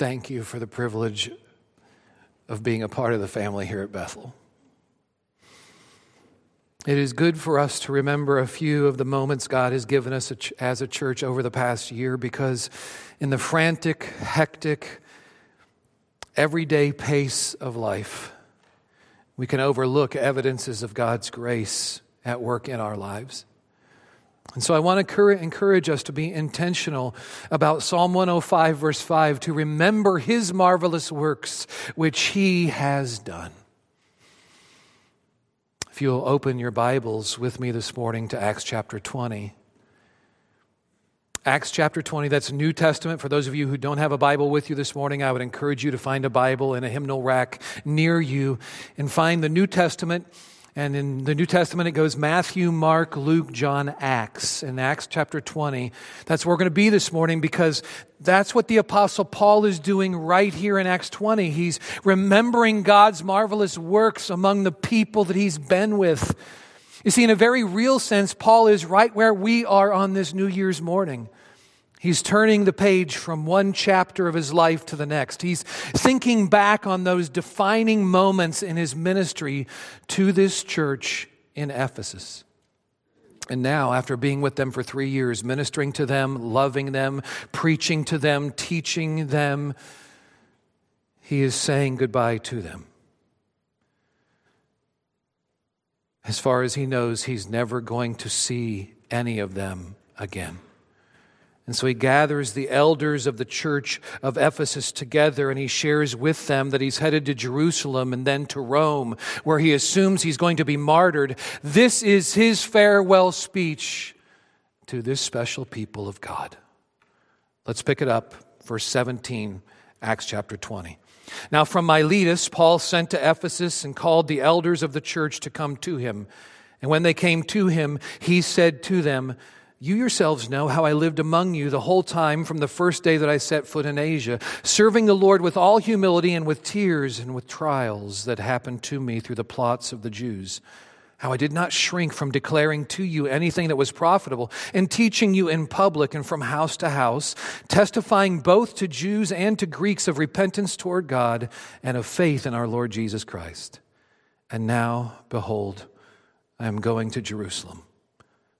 thank you for the privilege of being a part of the family here at Bethel. It is good for us to remember a few of the moments God has given us as a church over the past year because, in the frantic, hectic, everyday pace of life, we can overlook evidences of God's grace at work in our lives. And so I want to encourage us to be intentional about Psalm 105, verse 5, to remember his marvelous works which he has done. If you'll open your Bibles with me this morning to Acts chapter 20. Acts chapter 20, that's New Testament. For those of you who don't have a Bible with you this morning, I would encourage you to find a Bible in a hymnal rack near you and find the New Testament and in the New Testament, it goes Matthew, Mark, Luke, John, Acts. In Acts chapter 20, that's where we're going to be this morning because that's what the Apostle Paul is doing right here in Acts 20. He's remembering God's marvelous works among the people that he's been with. You see, in a very real sense, Paul is right where we are on this New Year's morning. He's turning the page from one chapter of his life to the next. He's thinking back on those defining moments in his ministry to this church in Ephesus. And now, after being with them for three years, ministering to them, loving them, preaching to them, teaching them, he is saying goodbye to them. As far as he knows, he's never going to see any of them again. And so he gathers the elders of the church of Ephesus together and he shares with them that he's headed to Jerusalem and then to Rome, where he assumes he's going to be martyred. This is his farewell speech to this special people of God. Let's pick it up, verse 17, Acts chapter 20. Now, from Miletus, Paul sent to Ephesus and called the elders of the church to come to him. And when they came to him, he said to them, you yourselves know how I lived among you the whole time from the first day that I set foot in Asia, serving the Lord with all humility and with tears and with trials that happened to me through the plots of the Jews. How I did not shrink from declaring to you anything that was profitable, and teaching you in public and from house to house, testifying both to Jews and to Greeks of repentance toward God and of faith in our Lord Jesus Christ. And now, behold, I am going to Jerusalem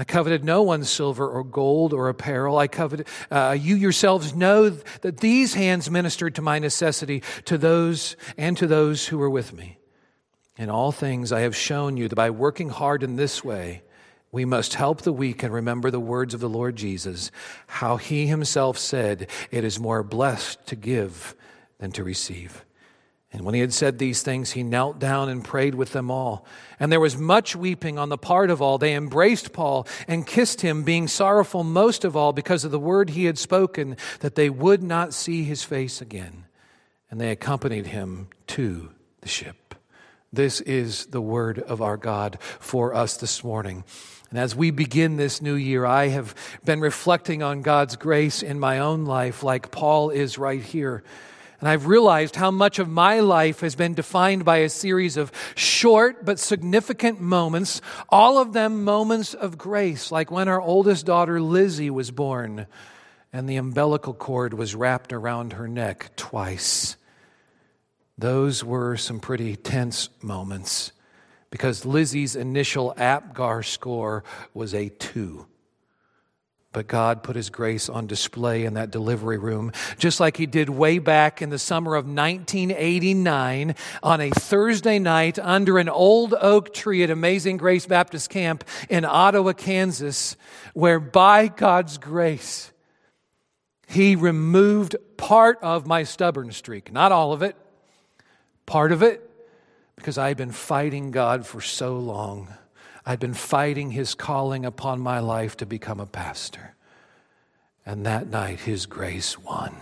I coveted no one's silver or gold or apparel. I coveted, uh, you yourselves know that these hands ministered to my necessity to those and to those who were with me. In all things, I have shown you that by working hard in this way, we must help the weak and remember the words of the Lord Jesus, how he himself said, It is more blessed to give than to receive. And when he had said these things, he knelt down and prayed with them all. And there was much weeping on the part of all. They embraced Paul and kissed him, being sorrowful most of all because of the word he had spoken, that they would not see his face again. And they accompanied him to the ship. This is the word of our God for us this morning. And as we begin this new year, I have been reflecting on God's grace in my own life, like Paul is right here And I've realized how much of my life has been defined by a series of short but significant moments, all of them moments of grace, like when our oldest daughter Lizzie was born and the umbilical cord was wrapped around her neck twice. Those were some pretty tense moments because Lizzie's initial APGAR score was a two. But God put His grace on display in that delivery room, just like He did way back in the summer of 1989 on a Thursday night under an old oak tree at Amazing Grace Baptist Camp in Ottawa, Kansas, where by God's grace, He removed part of my stubborn streak. Not all of it, part of it, because I had been fighting God for so long. I'd been fighting his calling upon my life to become a pastor. And that night, his grace won.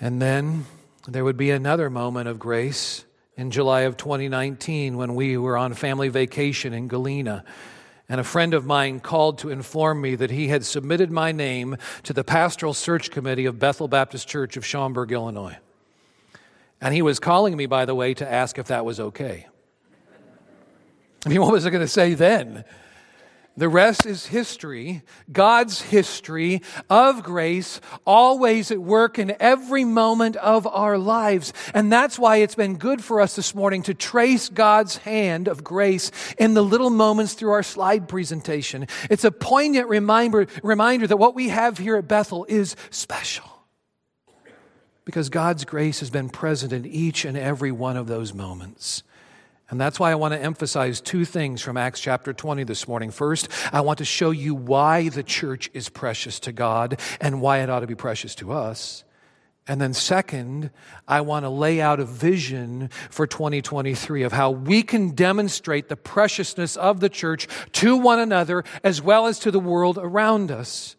And then there would be another moment of grace in July of 2019 when we were on family vacation in Galena. And a friend of mine called to inform me that he had submitted my name to the pastoral search committee of Bethel Baptist Church of Schaumburg, Illinois. And he was calling me, by the way, to ask if that was okay. I mean, what was I going to say then? The rest is history, God's history of grace, always at work in every moment of our lives. And that's why it's been good for us this morning to trace God's hand of grace in the little moments through our slide presentation. It's a poignant reminder, reminder that what we have here at Bethel is special. Because God's grace has been present in each and every one of those moments. And that's why I want to emphasize two things from Acts chapter 20 this morning. First, I want to show you why the church is precious to God and why it ought to be precious to us. And then, second, I want to lay out a vision for 2023 of how we can demonstrate the preciousness of the church to one another as well as to the world around us.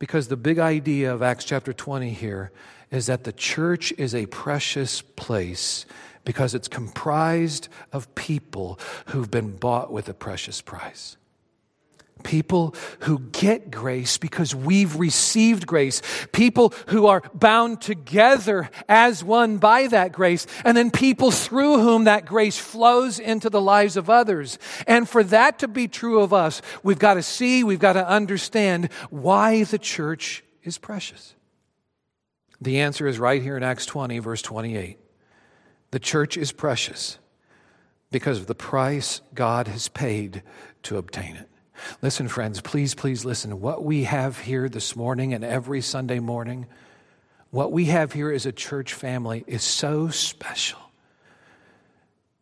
Because the big idea of Acts chapter 20 here is that the church is a precious place because it's comprised of people who've been bought with a precious price. People who get grace because we've received grace. People who are bound together as one by that grace. And then people through whom that grace flows into the lives of others. And for that to be true of us, we've got to see, we've got to understand why the church is precious. The answer is right here in Acts 20, verse 28. The church is precious because of the price God has paid to obtain it. Listen, friends, please, please listen. What we have here this morning and every Sunday morning, what we have here as a church family is so special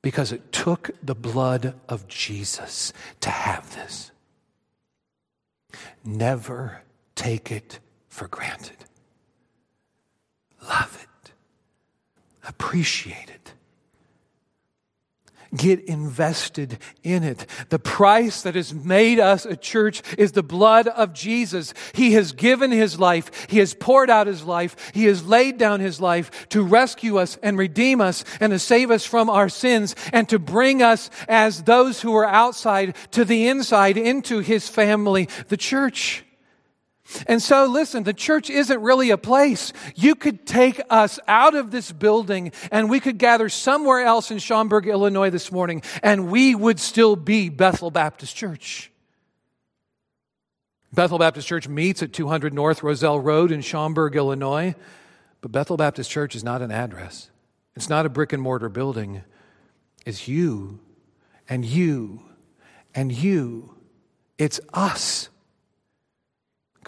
because it took the blood of Jesus to have this. Never take it for granted. Love it. Appreciate it. Get invested in it. The price that has made us a church is the blood of Jesus. He has given his life. He has poured out his life. He has laid down his life to rescue us and redeem us and to save us from our sins and to bring us as those who are outside to the inside into his family, the church. And so, listen, the church isn't really a place. You could take us out of this building and we could gather somewhere else in Schaumburg, Illinois this morning, and we would still be Bethel Baptist Church. Bethel Baptist Church meets at 200 North Roselle Road in Schaumburg, Illinois, but Bethel Baptist Church is not an address. It's not a brick and mortar building. It's you and you and you. It's us.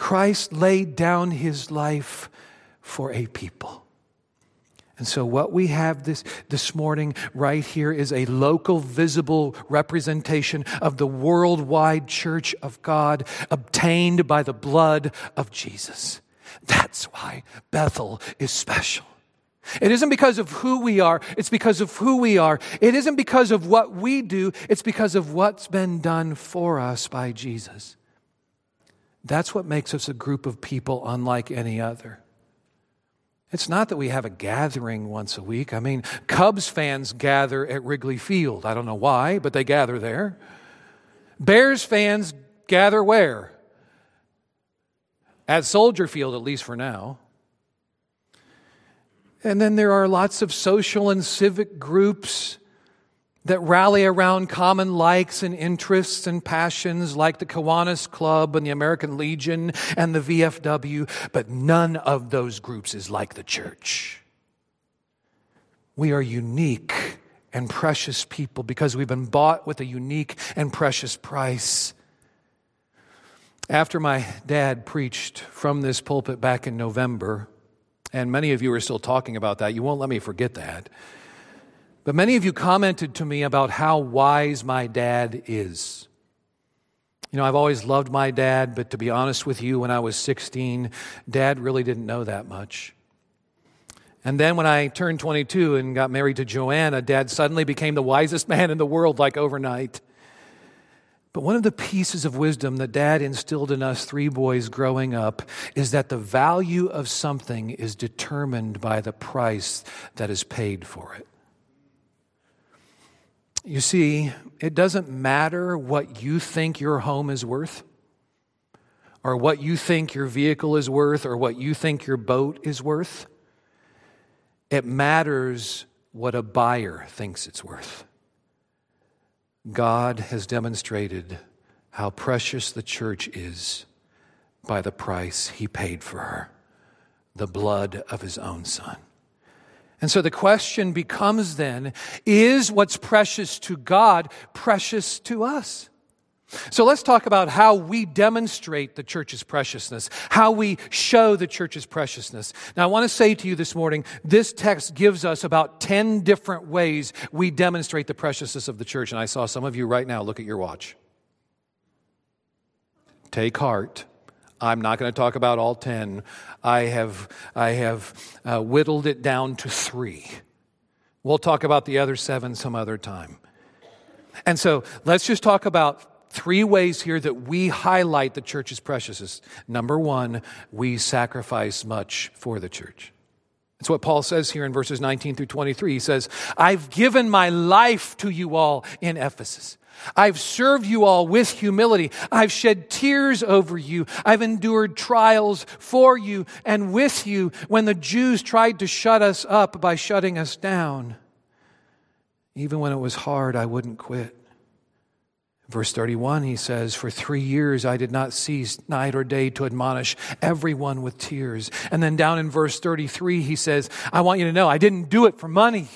Christ laid down his life for a people. And so, what we have this, this morning right here is a local, visible representation of the worldwide church of God obtained by the blood of Jesus. That's why Bethel is special. It isn't because of who we are, it's because of who we are. It isn't because of what we do, it's because of what's been done for us by Jesus. That's what makes us a group of people unlike any other. It's not that we have a gathering once a week. I mean, Cubs fans gather at Wrigley Field. I don't know why, but they gather there. Bears fans gather where? At Soldier Field, at least for now. And then there are lots of social and civic groups that rally around common likes and interests and passions like the Kiwanis Club and the American Legion and the VFW, but none of those groups is like the church. We are unique and precious people because we've been bought with a unique and precious price. After my dad preached from this pulpit back in November, and many of you are still talking about that, you won't let me forget that. But many of you commented to me about how wise my dad is. You know, I've always loved my dad, but to be honest with you, when I was 16, dad really didn't know that much. And then when I turned 22 and got married to Joanna, dad suddenly became the wisest man in the world like overnight. But one of the pieces of wisdom that dad instilled in us three boys growing up is that the value of something is determined by the price that is paid for it. You see, it doesn't matter what you think your home is worth, or what you think your vehicle is worth, or what you think your boat is worth. It matters what a buyer thinks it's worth. God has demonstrated how precious the church is by the price he paid for her the blood of his own son. And so the question becomes then is what's precious to God precious to us? So let's talk about how we demonstrate the church's preciousness, how we show the church's preciousness. Now, I want to say to you this morning, this text gives us about 10 different ways we demonstrate the preciousness of the church. And I saw some of you right now look at your watch. Take heart. I'm not going to talk about all 10. I have, I have uh, whittled it down to three. We'll talk about the other seven some other time. And so let's just talk about three ways here that we highlight the church's preciousness. Number one, we sacrifice much for the church. That's what Paul says here in verses 19 through 23. He says, I've given my life to you all in Ephesus. I've served you all with humility. I've shed tears over you. I've endured trials for you and with you when the Jews tried to shut us up by shutting us down. Even when it was hard, I wouldn't quit. Verse 31, he says, For three years I did not cease night or day to admonish everyone with tears. And then down in verse 33, he says, I want you to know I didn't do it for money.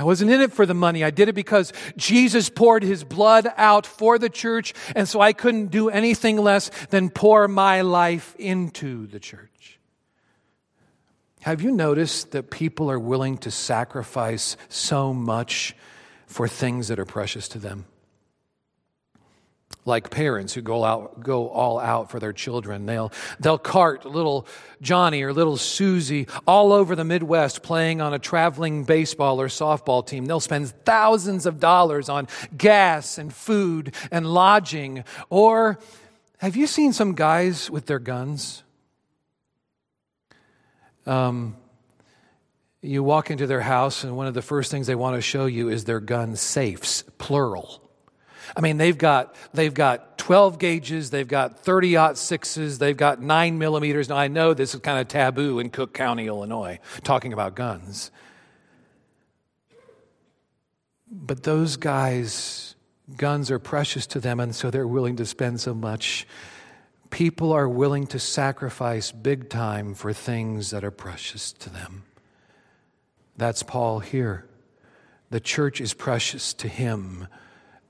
I wasn't in it for the money. I did it because Jesus poured his blood out for the church, and so I couldn't do anything less than pour my life into the church. Have you noticed that people are willing to sacrifice so much for things that are precious to them? Like parents who go out go all out for their children. They'll they'll cart little johnny or little susie all over the midwest playing on a traveling baseball or softball team. They'll spend thousands of dollars on gas and food and lodging. Or have you seen some guys with their guns? Um, you walk into their house and one of the first things they want to show you is their gun safes plural I mean, they've got, they've got 12 gauges, they've got 30 aught sixes, they've got nine millimeters. Now, I know this is kind of taboo in Cook County, Illinois, talking about guns. But those guys, guns are precious to them, and so they're willing to spend so much. People are willing to sacrifice big time for things that are precious to them. That's Paul here. The church is precious to him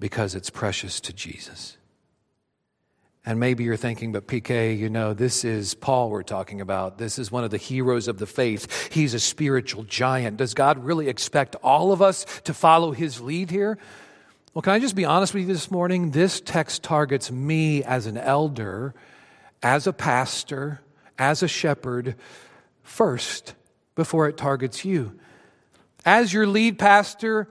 because it's precious to Jesus. And maybe you're thinking, but PK, you know, this is Paul we're talking about. This is one of the heroes of the faith. He's a spiritual giant. Does God really expect all of us to follow his lead here? Well, can I just be honest with you this morning? This text targets me as an elder, as a pastor, as a shepherd first before it targets you. As your lead pastor,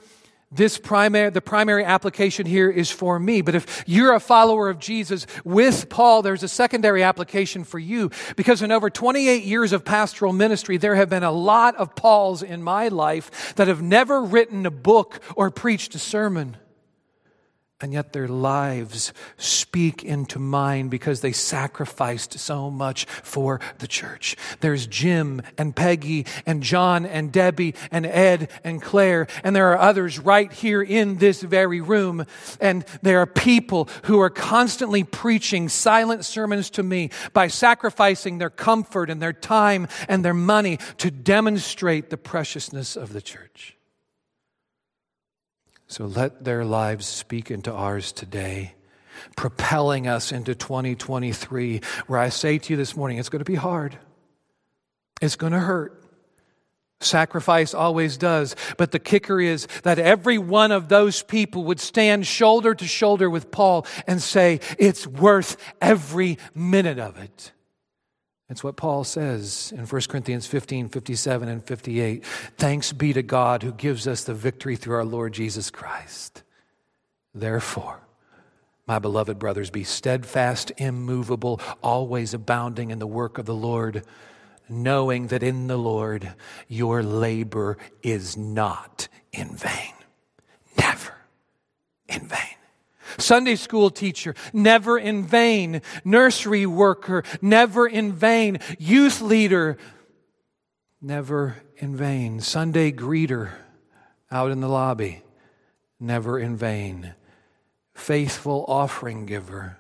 this primary, the primary application here is for me. But if you're a follower of Jesus with Paul, there's a secondary application for you. Because in over 28 years of pastoral ministry, there have been a lot of Pauls in my life that have never written a book or preached a sermon. And yet their lives speak into mine because they sacrificed so much for the church. There's Jim and Peggy and John and Debbie and Ed and Claire, and there are others right here in this very room. And there are people who are constantly preaching silent sermons to me by sacrificing their comfort and their time and their money to demonstrate the preciousness of the church. So let their lives speak into ours today, propelling us into 2023, where I say to you this morning, it's going to be hard. It's going to hurt. Sacrifice always does. But the kicker is that every one of those people would stand shoulder to shoulder with Paul and say, it's worth every minute of it. That's what Paul says in 1 Corinthians 15, 57, and 58. Thanks be to God who gives us the victory through our Lord Jesus Christ. Therefore, my beloved brothers, be steadfast, immovable, always abounding in the work of the Lord, knowing that in the Lord your labor is not in vain. Never in vain. Sunday school teacher, never in vain. Nursery worker, never in vain. Youth leader, never in vain. Sunday greeter out in the lobby, never in vain. Faithful offering giver,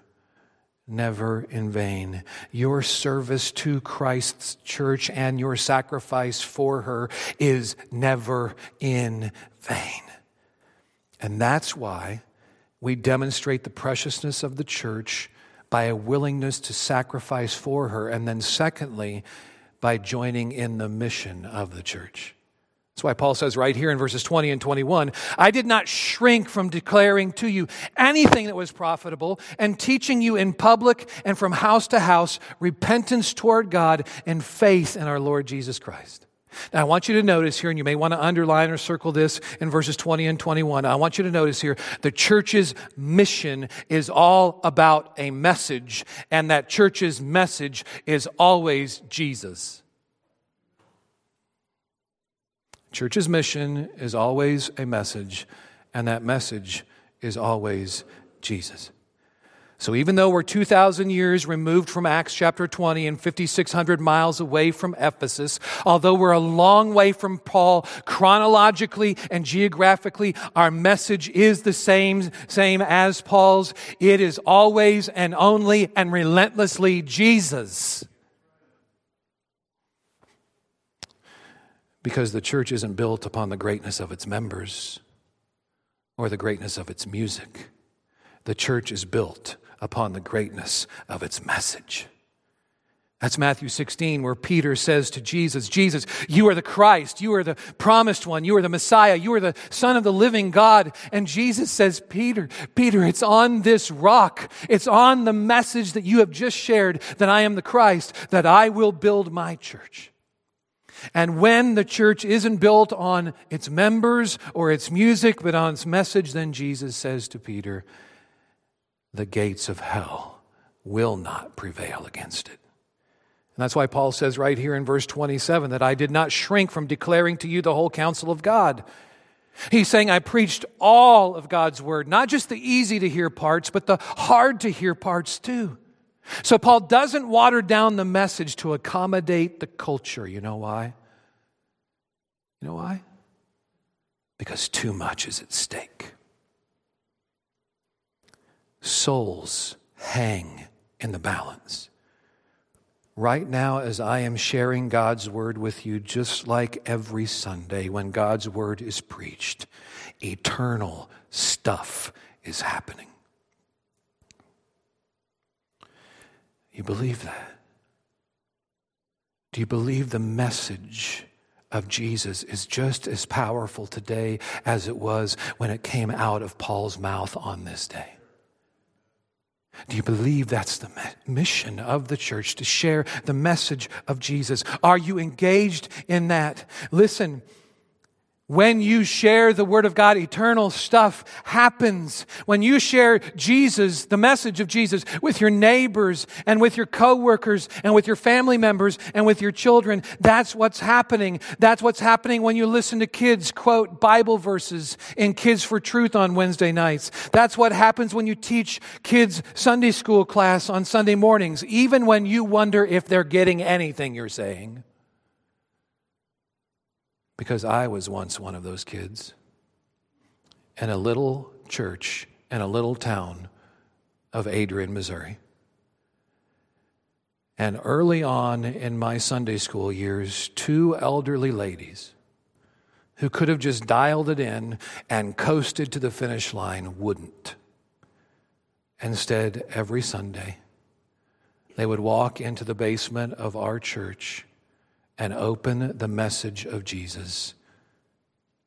never in vain. Your service to Christ's church and your sacrifice for her is never in vain. And that's why we demonstrate the preciousness of the church by a willingness to sacrifice for her. And then, secondly, by joining in the mission of the church. That's why Paul says right here in verses 20 and 21 I did not shrink from declaring to you anything that was profitable and teaching you in public and from house to house repentance toward God and faith in our Lord Jesus Christ. Now, I want you to notice here, and you may want to underline or circle this in verses 20 and 21. I want you to notice here the church's mission is all about a message, and that church's message is always Jesus. Church's mission is always a message, and that message is always Jesus. So even though we're 2,000 years removed from Acts chapter 20 and 5,600 miles away from Ephesus, although we're a long way from Paul chronologically and geographically, our message is the same, same as Paul's. It is always and only and relentlessly Jesus. Because the church isn't built upon the greatness of its members or the greatness of its music. The church is built upon the greatness of its message. That's Matthew 16, where Peter says to Jesus, Jesus, you are the Christ. You are the promised one. You are the Messiah. You are the Son of the living God. And Jesus says, Peter, Peter, it's on this rock. It's on the message that you have just shared that I am the Christ, that I will build my church. And when the church isn't built on its members or its music, but on its message, then Jesus says to Peter, the gates of hell will not prevail against it. And that's why Paul says right here in verse 27 that I did not shrink from declaring to you the whole counsel of God. He's saying, I preached all of God's word, not just the easy to hear parts, but the hard to hear parts too. So Paul doesn't water down the message to accommodate the culture. You know why? You know why? Because too much is at stake souls hang in the balance. Right now, as I am sharing God's word with you, just like every Sunday when God's word is preached, eternal stuff is happening. You believe that? Do you believe the message of Jesus is just as powerful today as it was when it came out of Paul's mouth on this day? Do you believe that's the mission of the church to share the message of Jesus? Are you engaged in that? Listen, When you share the Word of God, eternal stuff happens. When you share Jesus, the message of Jesus, with your neighbors and with your coworkers and with your family members and with your children, that's what's happening. That's what's happening when you listen to kids quote Bible verses in Kids for Truth on Wednesday nights. That's what happens when you teach kids Sunday school class on Sunday mornings, even when you wonder if they're getting anything you're saying because I was once one of those kids in a little church in a little town of Adrian, Missouri. And early on in my Sunday school years, two elderly ladies who could have just dialed it in and coasted to the finish line wouldn't. Instead, every Sunday, they would walk into the basement of our church and open the message of Jesus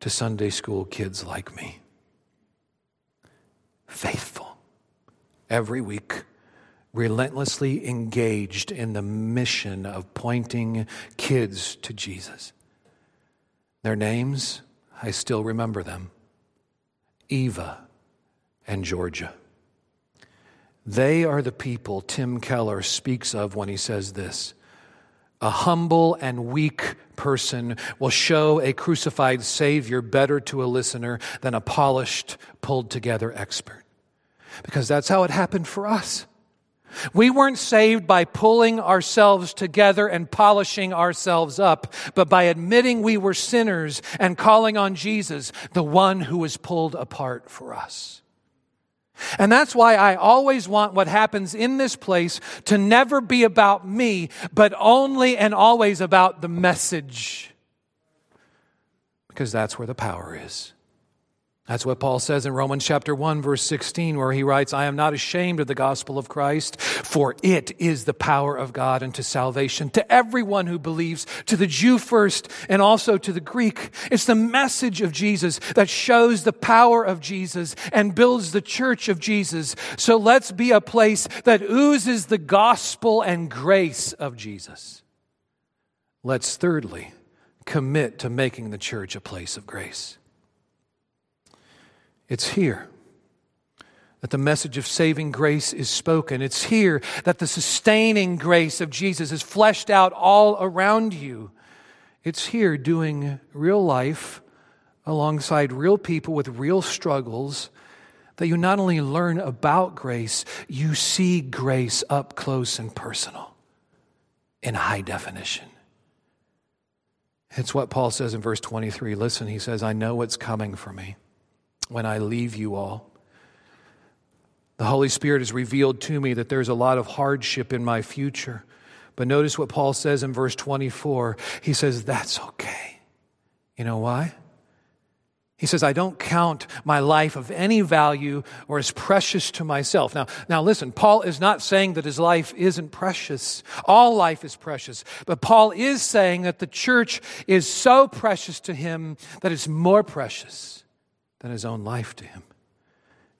to Sunday school kids like me. Faithful. Every week, relentlessly engaged in the mission of pointing kids to Jesus. Their names, I still remember them Eva and Georgia. They are the people Tim Keller speaks of when he says this a humble and weak person will show a crucified Savior better to a listener than a polished, pulled together expert. Because that's how it happened for us. We weren't saved by pulling ourselves together and polishing ourselves up, but by admitting we were sinners and calling on Jesus, the one who was pulled apart for us. And that's why I always want what happens in this place to never be about me, but only and always about the message. Because that's where the power is. That's what Paul says in Romans chapter 1 verse 16 where he writes, I am not ashamed of the gospel of Christ, for it is the power of God unto salvation to everyone who believes, to the Jew first and also to the Greek. It's the message of Jesus that shows the power of Jesus and builds the church of Jesus. So let's be a place that oozes the gospel and grace of Jesus. Let's thirdly commit to making the church a place of grace. It's here that the message of saving grace is spoken. It's here that the sustaining grace of Jesus is fleshed out all around you. It's here doing real life alongside real people with real struggles that you not only learn about grace, you see grace up close and personal in high definition. It's what Paul says in verse 23. Listen, he says, I know what's coming for me when I leave you all. The Holy Spirit has revealed to me that there's a lot of hardship in my future. But notice what Paul says in verse 24. He says, That's okay. You know why? He says, I don't count my life of any value or as precious to myself. Now, now listen, Paul is not saying that his life isn't precious. All life is precious. But Paul is saying that the church is so precious to him that it's more precious than his own life to him.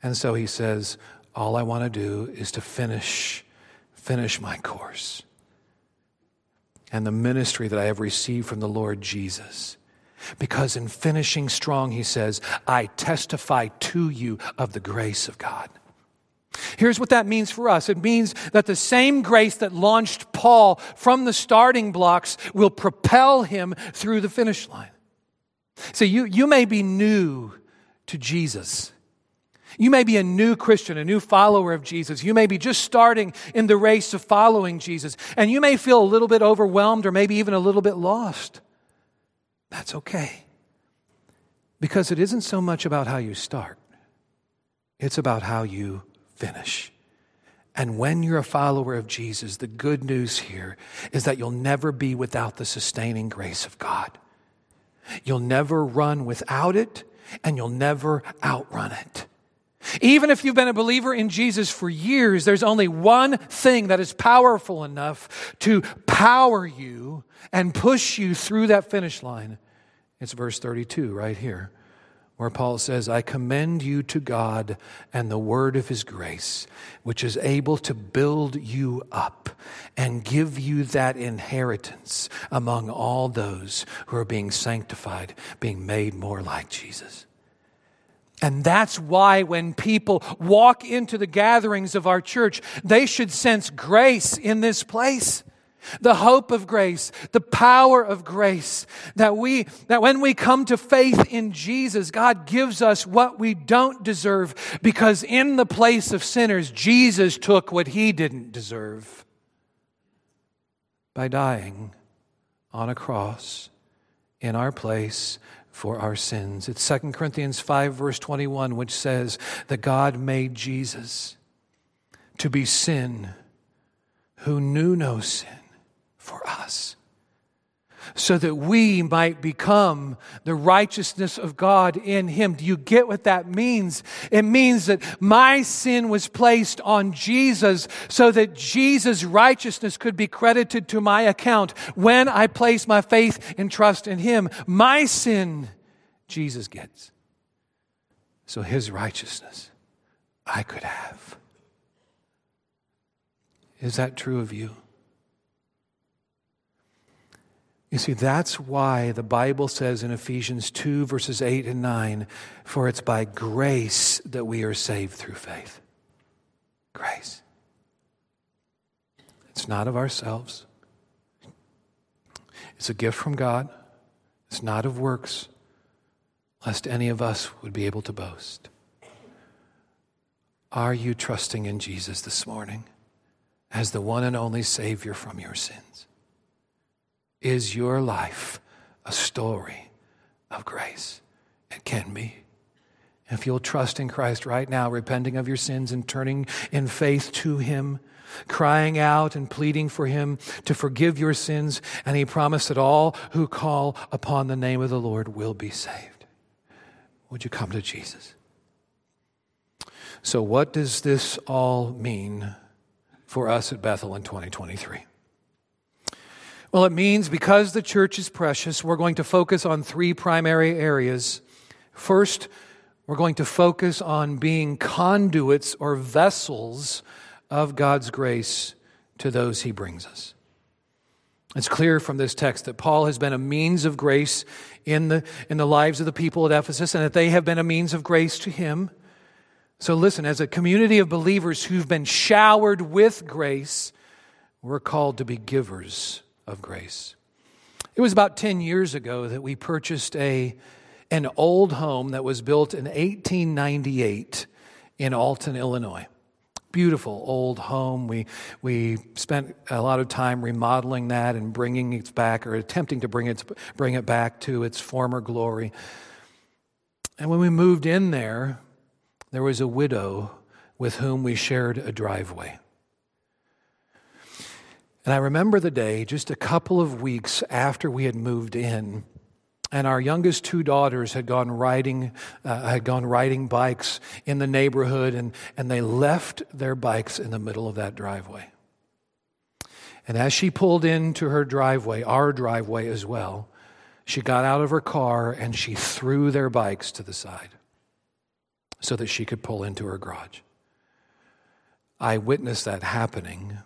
And so he says, All I want to do is to finish, finish my course. And the ministry that I have received from the Lord Jesus. Because in finishing strong, he says, I testify to you of the grace of God. Here's what that means for us it means that the same grace that launched Paul from the starting blocks will propel him through the finish line. So you, you may be new to Jesus. You may be a new Christian, a new follower of Jesus. You may be just starting in the race of following Jesus, and you may feel a little bit overwhelmed or maybe even a little bit lost. That's okay. Because it isn't so much about how you start, it's about how you finish. And when you're a follower of Jesus, the good news here is that you'll never be without the sustaining grace of God. You'll never run without it, and you'll never outrun it. Even if you've been a believer in Jesus for years, there's only one thing that is powerful enough to power you and push you through that finish line. It's verse 32 right here, where Paul says, I commend you to God and the word of his grace, which is able to build you up and give you that inheritance among all those who are being sanctified, being made more like Jesus. And that's why when people walk into the gatherings of our church, they should sense grace in this place. The hope of grace, the power of grace, that we, that when we come to faith in Jesus, God gives us what we don't deserve because in the place of sinners, Jesus took what he didn't deserve by dying on a cross in our place for our sins. It's 2 Corinthians 5, verse 21, which says that God made Jesus to be sin who knew no sin for us so that we might become the righteousness of God in Him. Do you get what that means? It means that my sin was placed on Jesus so that Jesus' righteousness could be credited to my account when I place my faith and trust in Him. My sin, Jesus gets. So His righteousness I could have. Is that true of you? You see, that's why the Bible says in Ephesians 2, verses 8 and 9, for it's by grace that we are saved through faith. Grace. It's not of ourselves, it's a gift from God. It's not of works, lest any of us would be able to boast. Are you trusting in Jesus this morning as the one and only Savior from your sins? Is your life a story of grace? It can be. If you'll trust in Christ right now, repenting of your sins and turning in faith to Him, crying out and pleading for Him to forgive your sins, and He promised that all who call upon the name of the Lord will be saved. Would you come to Jesus? So, what does this all mean for us at Bethel in 2023? Well, it means because the church is precious, we're going to focus on three primary areas. First, we're going to focus on being conduits or vessels of God's grace to those he brings us. It's clear from this text that Paul has been a means of grace in the, in the lives of the people at Ephesus and that they have been a means of grace to him. So, listen, as a community of believers who've been showered with grace, we're called to be givers of grace. It was about 10 years ago that we purchased a, an old home that was built in 1898 in Alton, Illinois. Beautiful old home. We, we spent a lot of time remodeling that and bringing it back or attempting to bring it, bring it back to its former glory. And when we moved in there, there was a widow with whom we shared a driveway. And I remember the day just a couple of weeks after we had moved in, and our youngest two daughters had gone riding, uh, had gone riding bikes in the neighborhood, and, and they left their bikes in the middle of that driveway. And as she pulled into her driveway, our driveway as well, she got out of her car and she threw their bikes to the side so that she could pull into her garage. I witnessed that happening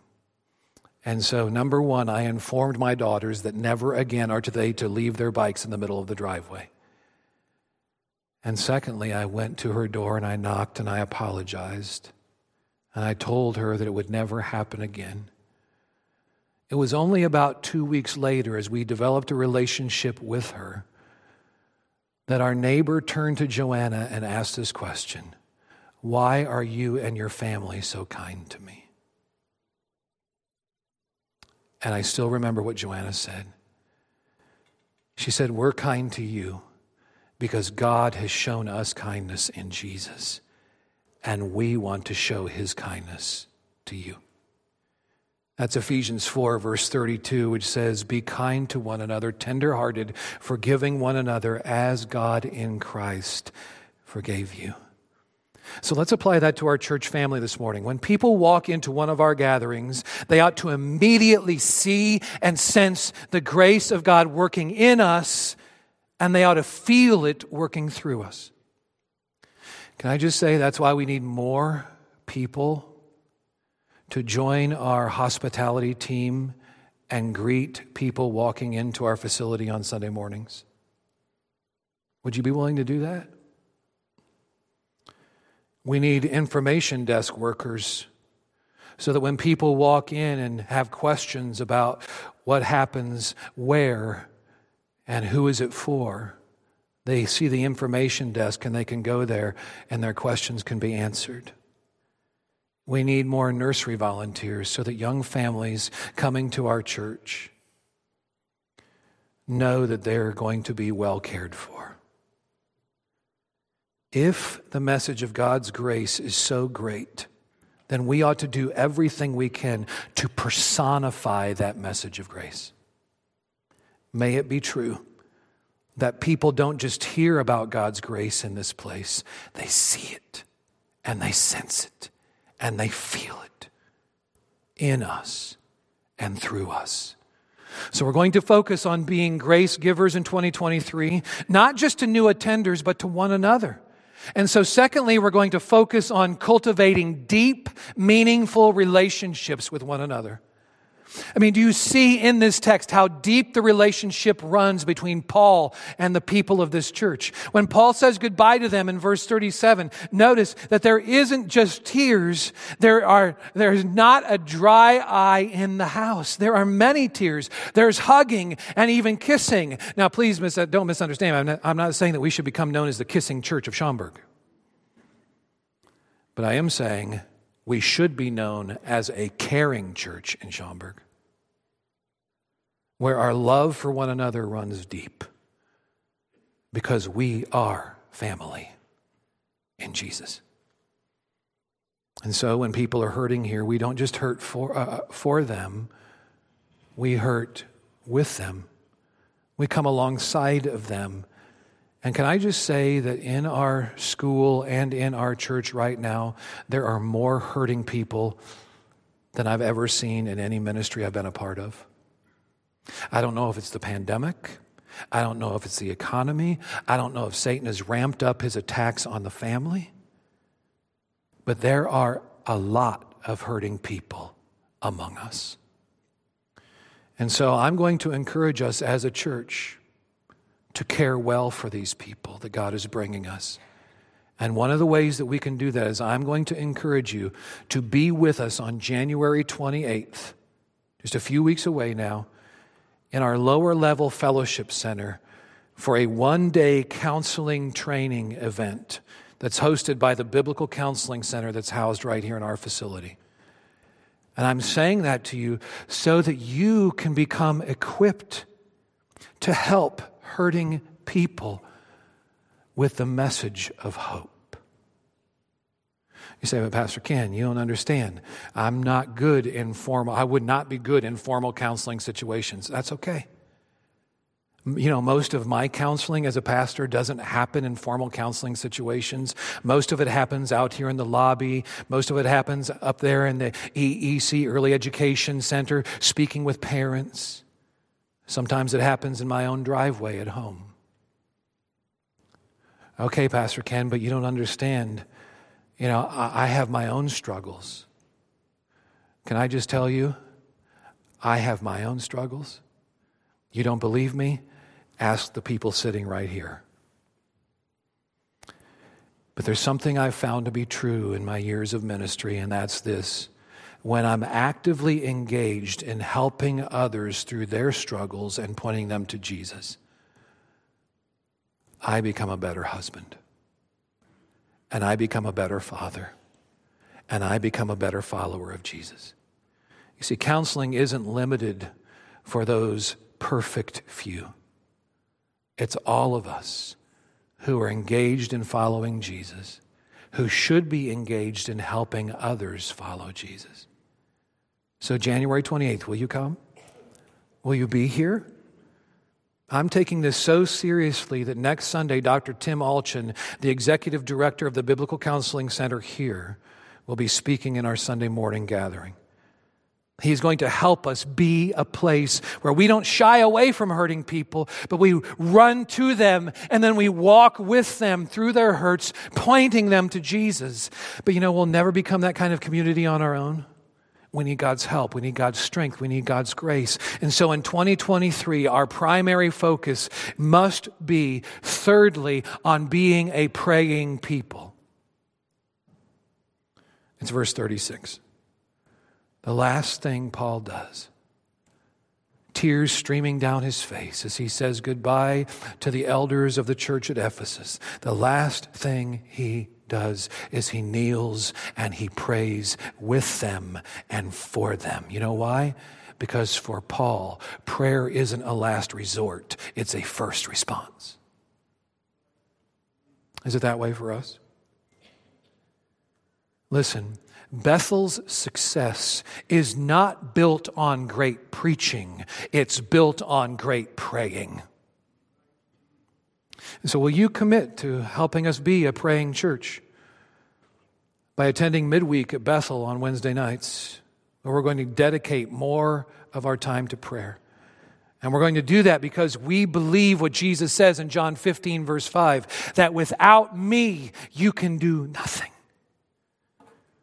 and so, number one, I informed my daughters that never again are they to leave their bikes in the middle of the driveway. And secondly, I went to her door and I knocked and I apologized. And I told her that it would never happen again. It was only about two weeks later, as we developed a relationship with her, that our neighbor turned to Joanna and asked this question Why are you and your family so kind to me? And I still remember what Joanna said. She said, We're kind to you because God has shown us kindness in Jesus, and we want to show his kindness to you. That's Ephesians 4, verse 32, which says, Be kind to one another, tenderhearted, forgiving one another as God in Christ forgave you. So let's apply that to our church family this morning. When people walk into one of our gatherings, they ought to immediately see and sense the grace of God working in us, and they ought to feel it working through us. Can I just say that's why we need more people to join our hospitality team and greet people walking into our facility on Sunday mornings? Would you be willing to do that? We need information desk workers so that when people walk in and have questions about what happens where and who is it for, they see the information desk and they can go there and their questions can be answered. We need more nursery volunteers so that young families coming to our church know that they're going to be well cared for. If the message of God's grace is so great, then we ought to do everything we can to personify that message of grace. May it be true that people don't just hear about God's grace in this place, they see it and they sense it and they feel it in us and through us. So, we're going to focus on being grace givers in 2023, not just to new attenders, but to one another. And so, secondly, we're going to focus on cultivating deep, meaningful relationships with one another. I mean, do you see in this text how deep the relationship runs between Paul and the people of this church? When Paul says goodbye to them in verse 37, notice that there isn't just tears. There are, there's not a dry eye in the house. There are many tears. There's hugging and even kissing. Now, please mis- don't misunderstand. I'm not, I'm not saying that we should become known as the kissing church of Schaumburg. But I am saying we should be known as a caring church in Schaumburg where our love for one another runs deep because we are family in Jesus. And so when people are hurting here, we don't just hurt for, uh, for them, we hurt with them. We come alongside of them. And can I just say that in our school and in our church right now, there are more hurting people than I've ever seen in any ministry I've been a part of. I don't know if it's the pandemic. I don't know if it's the economy. I don't know if Satan has ramped up his attacks on the family. But there are a lot of hurting people among us. And so I'm going to encourage us as a church to care well for these people that God is bringing us. And one of the ways that we can do that is I'm going to encourage you to be with us on January 28th, just a few weeks away now, in our lower level fellowship center for a one day counseling training event that's hosted by the Biblical Counseling Center that's housed right here in our facility. And I'm saying that to you so that you can become equipped to help hurting people with the message of hope. You say, but Pastor Ken, you don't understand. I'm not good in formal, I would not be good in formal counseling situations. That's okay. You know, most of my counseling as a pastor doesn't happen in formal counseling situations. Most of it happens out here in the lobby. Most of it happens up there in the EEC, Early Education Center, speaking with parents. Sometimes it happens in my own driveway at home. Okay, Pastor Ken, but you don't understand. You know, I have my own struggles. Can I just tell you? I have my own struggles. You don't believe me? Ask the people sitting right here. But there's something I've found to be true in my years of ministry, and that's this. When I'm actively engaged in helping others through their struggles and pointing them to Jesus, I become a better husband and I become a better father, and I become a better follower of Jesus. You see, counseling isn't limited for those perfect few, it's all of us who are engaged in following Jesus, who should be engaged in helping others follow Jesus. So, January 28th, will you come? Will you be here? I'm taking this so seriously that next Sunday, Dr. Tim Allchin, the executive director of the Biblical Counseling Center here, will be speaking in our Sunday morning gathering. He's going to help us be a place where we don't shy away from hurting people, but we run to them and then we walk with them through their hurts, pointing them to Jesus. But you know, we'll never become that kind of community on our own. We need God's help. We need God's strength. We need God's grace. And so in 2023, our primary focus must be, thirdly, on being a praying people. It's verse 36. The last thing Paul does, tears streaming down his face as he says goodbye to the elders of the church at Ephesus. The last thing he does is he kneels and he prays with them and for them. You know why? Because for Paul, prayer isn't a last resort, it's a first response. Is it that way for us? Listen, Bethel's success is not built on great preaching, it's built on great praying. So, will you commit to helping us be a praying church by attending midweek at Bethel on Wednesday nights, where we're going to dedicate more of our time to prayer? And we're going to do that because we believe what Jesus says in John 15, verse 5, that without me, you can do nothing.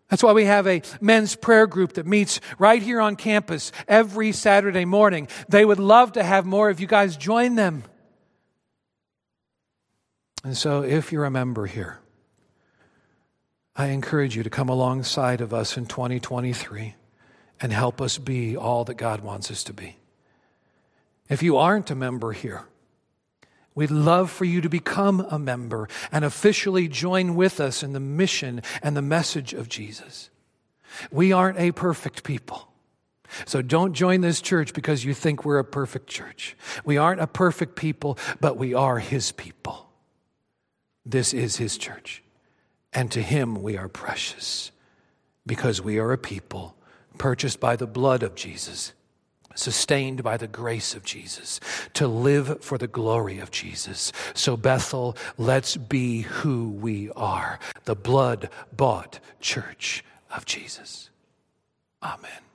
That's why we have a men's prayer group that meets right here on campus every Saturday morning. They would love to have more of you guys join them. And so, if you're a member here, I encourage you to come alongside of us in 2023 and help us be all that God wants us to be. If you aren't a member here, We'd love for you to become a member and officially join with us in the mission and the message of Jesus. We aren't a perfect people. So don't join this church because you think we're a perfect church. We aren't a perfect people, but we are His people. This is His church. And to Him we are precious because we are a people purchased by the blood of Jesus sustained by the grace of Jesus, to live for the glory of Jesus. So, Bethel, let's be who we are the blood bought church of Jesus. Amen.